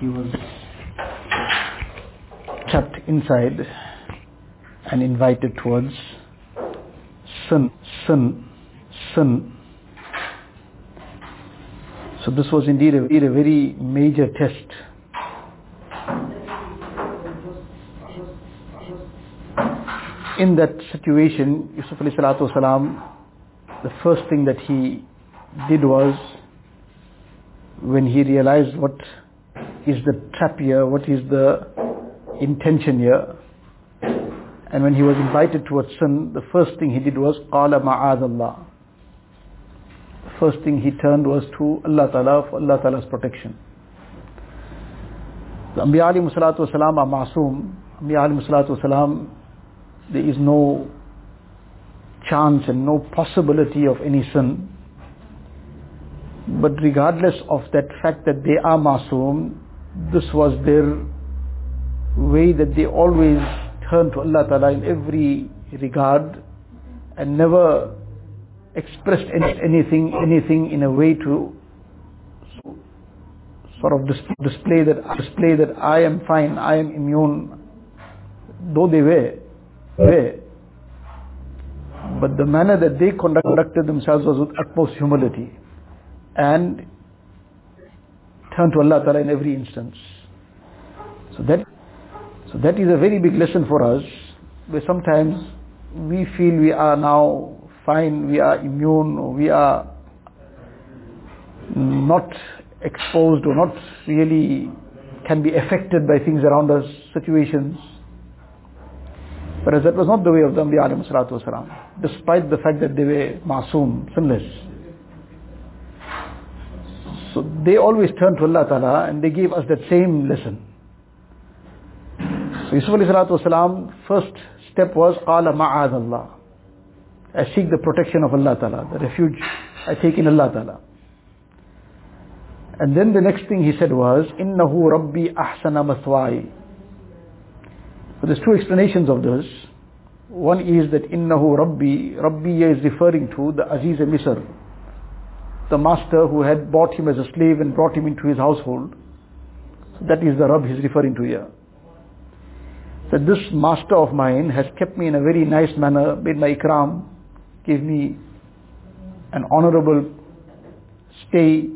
he was trapped inside and invited towards sin, sin, sin. So this was indeed a, a very major test. In that situation, Yusuf alayhi salatu wasalam, the first thing that he did was when he realized what is the trap here, what is the intention here, and when he was invited towards sin, the first thing he did was قَالَ مَعَاذَ اللَّهِ The first thing he turned was to Allah Ta'ala for Allah Ta'ala's protection. The Anbiya alayhi salatu wasalam are masoom. Anbiya alayhi salatu wasalam, there is no chance and no possibility of any sin. But regardless of that fact that they are masoom, this was their way that they always turn to Allah Ta'ala in every regard and never expressed anything, anything in a way to sort of display that, display that I am fine, I am immune, though they were, were. But the manner that they conducted themselves was with utmost humility and turn to Allah Ta'ala in every instance. So that, so that is a very big lesson for us, where sometimes we feel we are now fine, we are immune, we are not exposed or not really can be affected by things around us, situations. Whereas that was not the way of them, the Anbiya despite the fact that they were masoom, sinless. So they always turned to Allah Ta'ala and they gave us that same lesson. So Yusuf alayhi salatu wasalam, first step was, قَالَ مَعَاذَ اللَّهِ I seek the protection of Allah Ta'ala, the refuge I take in Allah Ta'ala. And then the next thing he said was, إِنَّهُ رَبِّي أَحْسَنَ مَثْوَاي So there's two explanations of this. One is that إِنَّهُ رَبِّي Rabbi is referring to the Aziz Misr, the master who had bought him as a slave and brought him into his household. So that is the Rabb he's referring to here. That this master of mine has kept me in a very nice manner, made my ikram, gave me an honorable stay.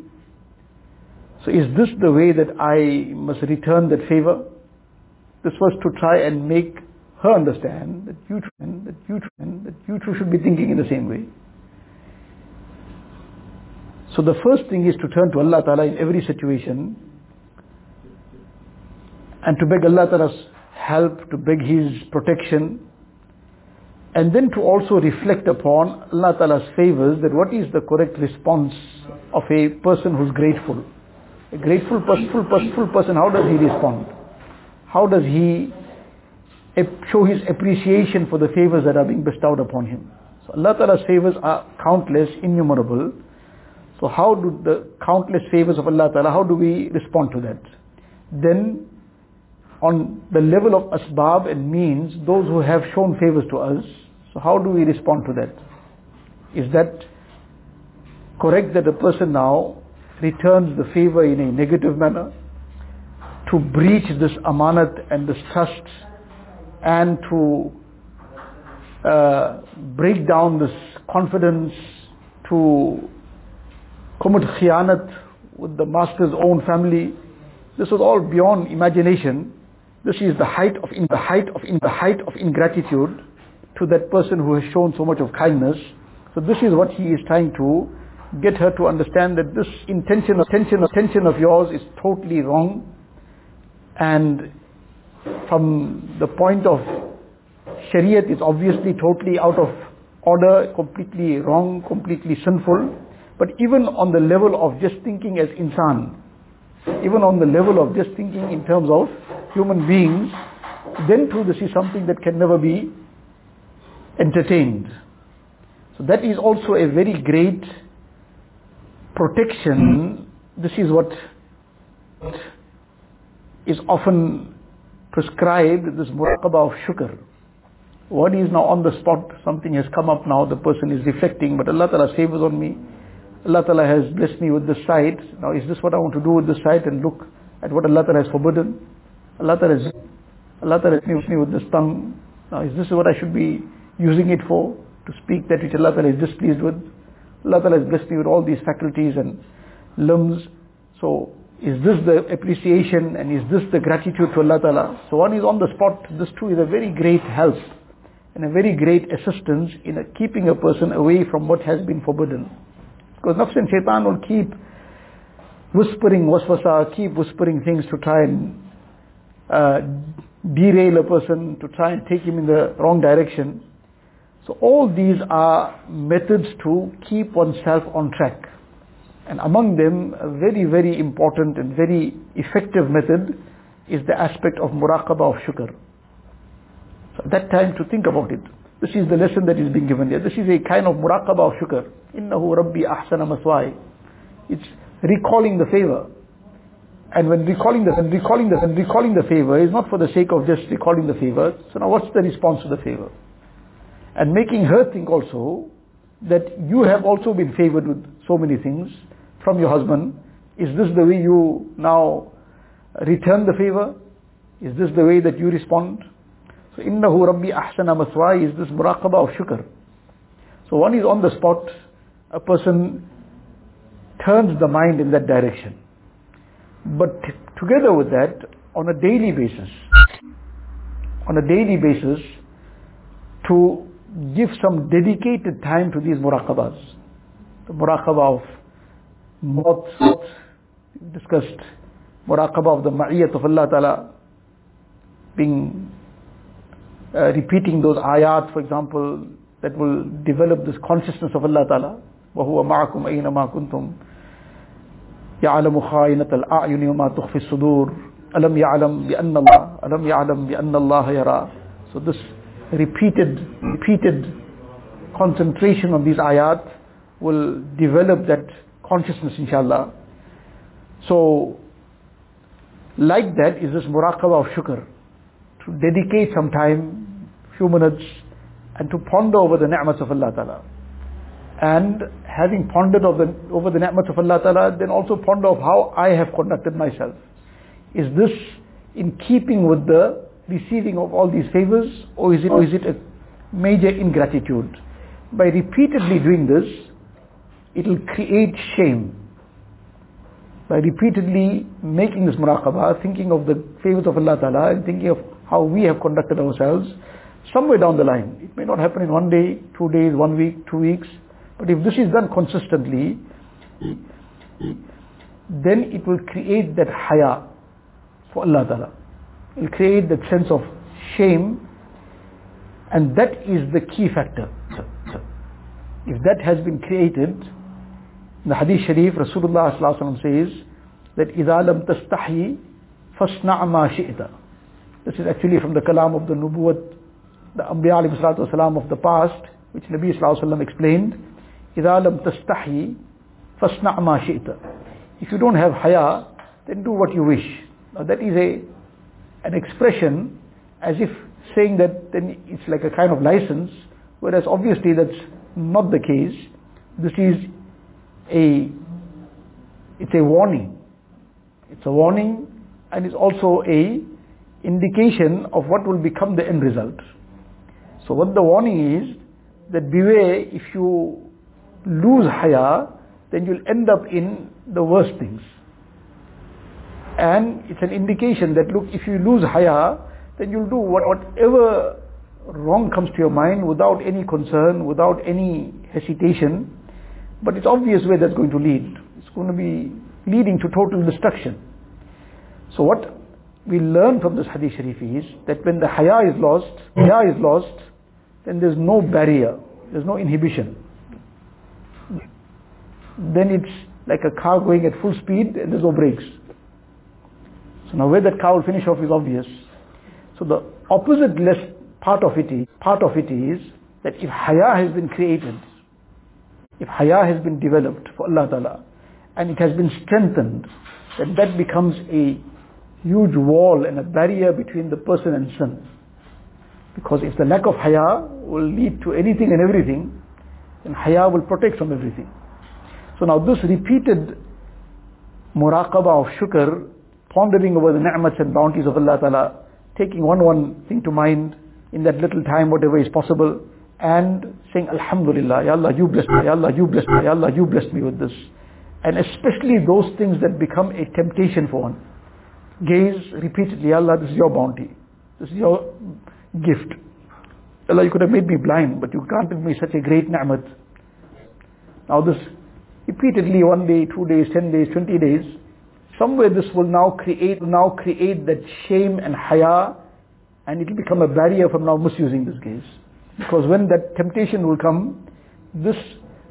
So is this the way that I must return that favor? This was to try and make her understand that you, that you, that you should be thinking in the same way. So the first thing is to turn to Allah Ta'ala in every situation and to beg Allah Ta'ala's help, to beg His protection and then to also reflect upon Allah Ta'ala's favors that what is the correct response of a person who's grateful. A grateful, person, person, how does he respond? How does he show his appreciation for the favors that are being bestowed upon him? So Allah Ta'ala's favors are countless, innumerable. So how do the countless favors of Allah Ta'ala, how do we respond to that? Then on the level of asbab and means, those who have shown favors to us, so how do we respond to that? Is that correct that a person now returns the favor in a negative manner? To breach this amanat and this trust and to uh, break down this confidence, to commit khiyanat with the master's own family. This was all beyond imagination. This is the height of in the height of in the height of ingratitude to that person who has shown so much of kindness. So this is what he is trying to get her to understand that this intention, intention, intention of yours is totally wrong. And from the point of Shariat, is obviously totally out of order, completely wrong, completely sinful. But even on the level of just thinking as insan, even on the level of just thinking in terms of human beings, then too this is something that can never be entertained. So that is also a very great protection. This is what is often prescribed, this muraqabah of shukr. One is now on the spot, something has come up now, the person is reflecting, but Allah Ta'ala favors on me. Allah Ta'ala has blessed me with this sight. Now is this what I want to do with this sight and look at what Allah Ta'ala has forbidden? Allah Ta'ala has, Allah Ta'ala has blessed me with this tongue. Now is this what I should be using it for? To speak that which Allah Ta'ala is displeased with? Allah Ta'ala has blessed me with all these faculties and limbs. So is this the appreciation and is this the gratitude to Allah Ta'ala? So one is on the spot. This too is a very great help and a very great assistance in a keeping a person away from what has been forbidden. Because nafs and shaitan will keep whispering waswasa, keep whispering things to try and uh, derail a person, to try and take him in the wrong direction. So all these are methods to keep oneself on track. And among them, a very, very important and very effective method is the aspect of muraqabah of shukr. So at that time to think about it. This is the lesson that is being given here. This is a kind of muraqabah of shukr. Innahu rabbi ahsana maswai. It's recalling the favor. And when recalling the, and recalling the, and recalling the favor is not for the sake of just recalling the favor. So now what's the response to the favor? And making her think also that you have also been favored with so many things from your husband. Is this the way you now return the favor? Is this the way that you respond? So innahu rabbi ahsana maswai is this muraqabah of shukr. So one is on the spot, a person turns the mind in that direction. But together with that, on a daily basis, on a daily basis, to give some dedicated time to these muraqabahs. The muraqabah of maut, discussed, muraqabah of the ma'iyat of Allah Ta'ala, being uh, repeating those ayat, for example, that will develop this consciousness of Allah Ta'ala. وَهُوَ مَعَكُمْ أَيْنَمَا كُنْتُمْ يَعْلَمُ خَائِنَةَ الْأَعْيُنِ وَمَا تُخْفِي الصُّدُورِ أَلَمْ يَعْلَمْ بِأَنَّ اللَّهَ أَلَمْ يَعْلَمْ بِأَنَّ اللَّهَ يَرَى So this repeated, repeated concentration on these ayat will develop that consciousness inshallah. So, like that is this muraqabah of shukr. To dedicate some time, few minutes, and to ponder over the ni'mats of Allah Ta'ala. And having pondered over the, over the ni'mats of Allah Ta'ala, then also ponder of how I have conducted myself. Is this in keeping with the receiving of all these favors, or is it, or is it a major ingratitude? By repeatedly doing this, it will create shame. By repeatedly making this muraqabah, thinking of the favors of Allah Ta'ala and thinking of how we have conducted ourselves, somewhere down the line, it may not happen in one day, two days, one week, two weeks, but if this is done consistently, then it will create that haya for Allah Ta'ala. It will create that sense of shame and that is the key factor. If that has been created, in the Hadith Sharif, Rasulullah says that إِذَا لَمْ تَسْتَحْيِ فَاصْنَعْ مَا شِئْتَ This is actually from the kalam of the Nubuwat, the Anbiya Salam of the past, which Nabi Wasallam explained, إِذَا لَمْ تَسْتَحْيِ فَاصْنَعْ مَا شِئْتَ If you don't have haya, then do what you wish. Now that is a, an expression as if saying that then it's like a kind of license, whereas obviously that's not the case. This is a, it's a warning. It's a warning and it's also a indication of what will become the end result. So what the warning is that beware if you lose haya, then you'll end up in the worst things. And it's an indication that look, if you lose haya, then you'll do whatever wrong comes to your mind without any concern, without any hesitation. But it's obvious where that's going to lead. It's going to be leading to total destruction. So what we learn from this hadith sharif is that when the haya is lost, haya is lost, then there's no barrier, there's no inhibition. Then it's like a car going at full speed and there's no brakes. So now where that car will finish off is obvious. So the opposite less part of it is, part of it is that if haya has been created, if haya has been developed for Allah Ta'ala, and it has been strengthened, then that becomes a huge wall and a barrier between the person and sin. Because if the lack of haya will lead to anything and everything, then haya will protect from everything. So now this repeated muraqabah of shukr, pondering over the ni'mats and bounties of Allah Ta'ala, taking one one thing to mind in that little time, whatever is possible, and saying Alhamdulillah, Ya Allah, you bless me, Ya Allah, you bless me, Ya Allah, you bless me with this. And especially those things that become a temptation for one. Gaze repeatedly, Ya Allah, this is your bounty. This is your gift. Allah, you could have made me blind, but you granted me such a great ni'mat. Now this repeatedly one day, two days, ten days, twenty days, somewhere this will now create, now create that shame and haya, and it will become a barrier from now misusing this gaze. Because when that temptation will come, this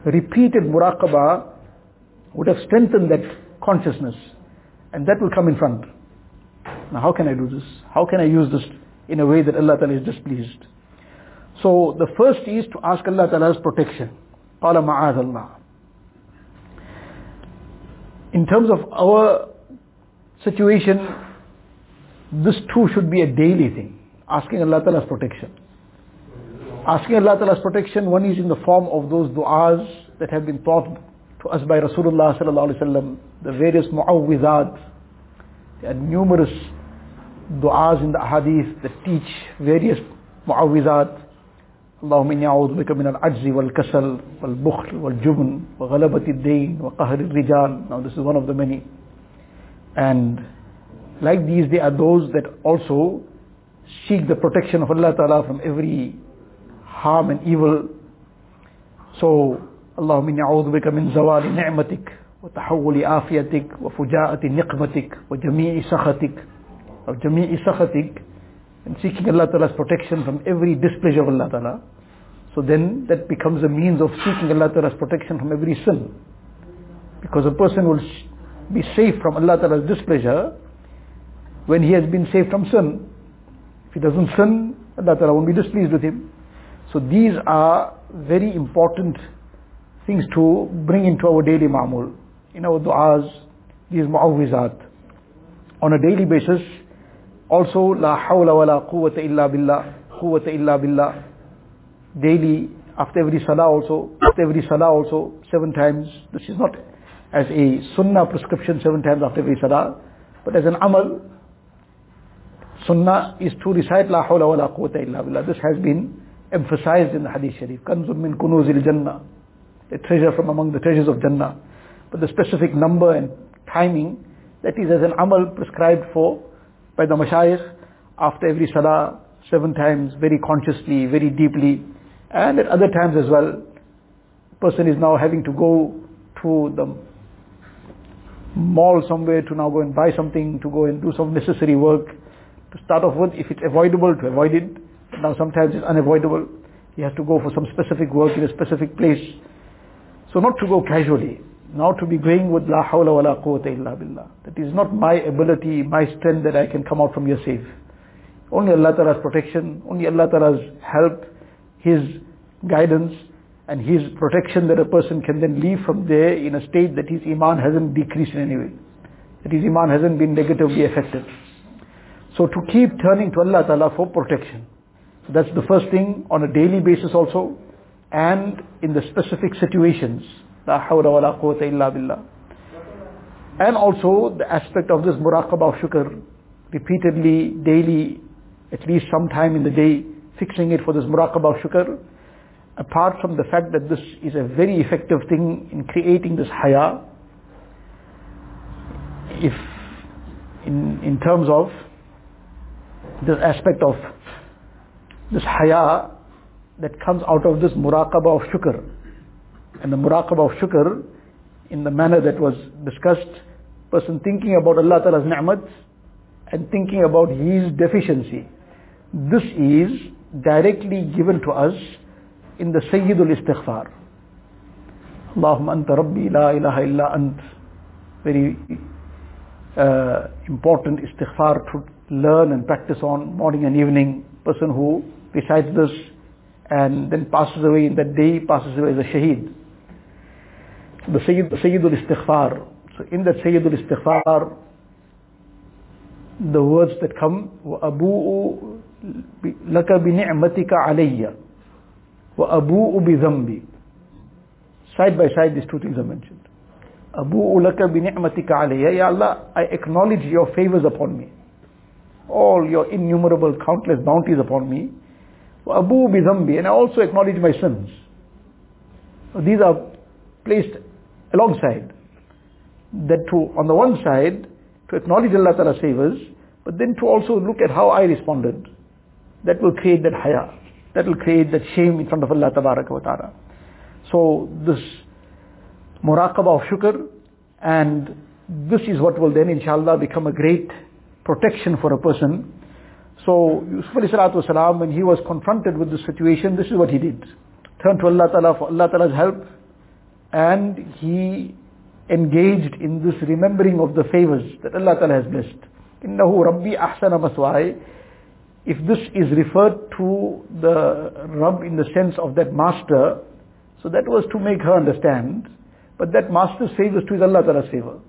repeated muraqabah would have strengthened that consciousness, and that will come in front. Now how can I do this? How can I use this in a way that Allah Ta'ala is displeased? So the first is to ask Allah Ta'ala's protection. قال معاذ الله. In terms of our situation, this too should be a daily thing. Asking Allah Ta'ala's protection. Asking Allah Ta'ala's protection, one is in the form of those du'as that have been taught to us by Rasulullah Sallallahu Alaihi Wasallam, the various mu'awwizat. There are numerous du'as in the hadith that teach various mu'awizat. اللهم إني أعوذ بك من العجز والكسل والبخل والجبن وغلبة الدين وقهر الرجال. Now this is one of the many. And like these, there are those that also seek the protection of Allah Ta'ala from every harm and evil. So, اللهم إني أعوذ بك من زوال نعمتك وتحول عافيتك وفجاءة نقمتك وجميع سخطك of jami'i sakhatik and seeking Allah Ta'ala's protection from every displeasure of Allah Ta'ala, so then that becomes a means of seeking Allah Ta'ala's protection from every sin. Because a person will be safe from Allah Ta'ala's displeasure when he has been saved from sin. If he doesn't sin, Allah Ta'ala won't be displeased with him. So these are very important things to bring into our daily ma'amul. In our du'as, these mu'awwizat. On a daily basis, also, la hawla wa la quwwata illa billah, quwwata illa billah. Daily, after every salah also, after every salah also, seven times. This is not as a sunnah prescription seven times after every salah, but as an amal. Sunnah is to recite la hawla wa la quwwata illa billah. This has been emphasized in the hadith sharif. Kanzun min kunuzil jannah. A treasure from among the treasures of Jannah. But the specific number and timing, that is as an amal prescribed for by the mashayikh after every salah, seven times, very consciously, very deeply, and at other times as well. Person is now having to go to the mall somewhere to now go and buy something, to go and do some necessary work. To start off with, if it's avoidable, to avoid it. Now sometimes it's unavoidable. He has to go for some specific work in a specific place. So not to go casually. Now to be going with la hawla wa la quwwata illa billah. That is not my ability, my strength that I can come out from here safe. Only Allah Ta'ala's protection, only Allah Ta'ala's help, His guidance and His protection that a person can then leave from there in a state that his iman hasn't decreased in any way. That his iman hasn't been negatively affected. So to keep turning to Allah Ta'ala for protection. So that's the first thing on a daily basis also and in the specific situations. La hawla wa la quwwata illa billah. And also the aspect of this muraqabah of shukr, repeatedly, daily, at least some time in the day, fixing it for this muraqabah of shukr, apart from the fact that this is a very effective thing in creating this haya, if in, in terms of this aspect of this haya that comes out of this muraqabah of shukr, and the muraqabah of shukr in the manner that was discussed, person thinking about Allah Ta'ala's ni'mat and thinking about his deficiency. This is directly given to us in the Sayyidul Istighfar. Allahumma anta rabbi la ilaha illa ant. Very uh, important istighfar to learn and practice on morning and evening. Person who recites this and then passes away in that day, passes away as a shaheed The Sayyid, Sayyidul Istighfar. So in that Sayyidul Istighfar, the words that come, وَأَبُوءُ لَكَ بِنِعْمَتِكَ عَلَيَّ وَأَبُوءُ بِذَنْبِ Side by side these two things are mentioned. Abu ulaka bi ni'matika alayya. Ya Allah, I acknowledge your favors upon me. All your innumerable, countless bounties upon me. Abu bi dhambi. And I also acknowledge my sins. So these are placed alongside. That to, on the one side, to acknowledge Allah Ta'ala's favors, but then to also look at how I responded. That will create that haya. That will create that shame in front of Allah Ta'ala. So this muraqabah of shukr and this is what will then inshallah become a great protection for a person. So Yusuf alayhi when he was confronted with this situation, this is what he did. Turned to Allah Ta'ala for Allah Ta'ala's help and he engaged in this remembering of the favors that Allah Ta'ala has blessed. Innahu Rabbi ahsana maswai. If this is referred to the Rabb in the sense of that master, so that was to make her understand, but that master's favor is to Allah Ta'ala's favor.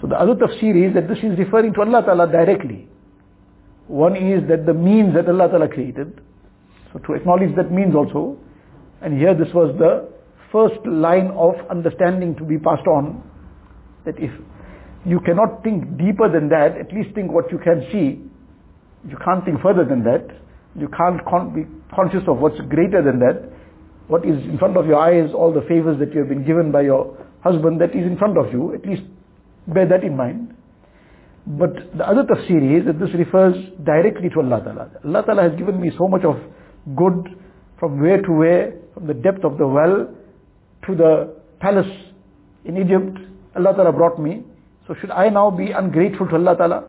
So the other tafsir is that this is referring to Allah Ta'ala directly. One is that the means that Allah Ta'ala created, so to acknowledge that means also, and here this was the first line of understanding to be passed on, that if you cannot think deeper than that, at least think what you can see. You can't think further than that. You can't con- be conscious of what's greater than that. What is in front of your eyes, all the favors that you have been given by your husband, that is in front of you. At least bear that in mind. But the other tafsir is that this refers directly to Allah Ta'ala. Allah Ta'ala has given me so much of good from where to where, from the depth of the well to the palace in Egypt. Allah Ta'ala brought me. So should I now be ungrateful to Allah Ta'ala?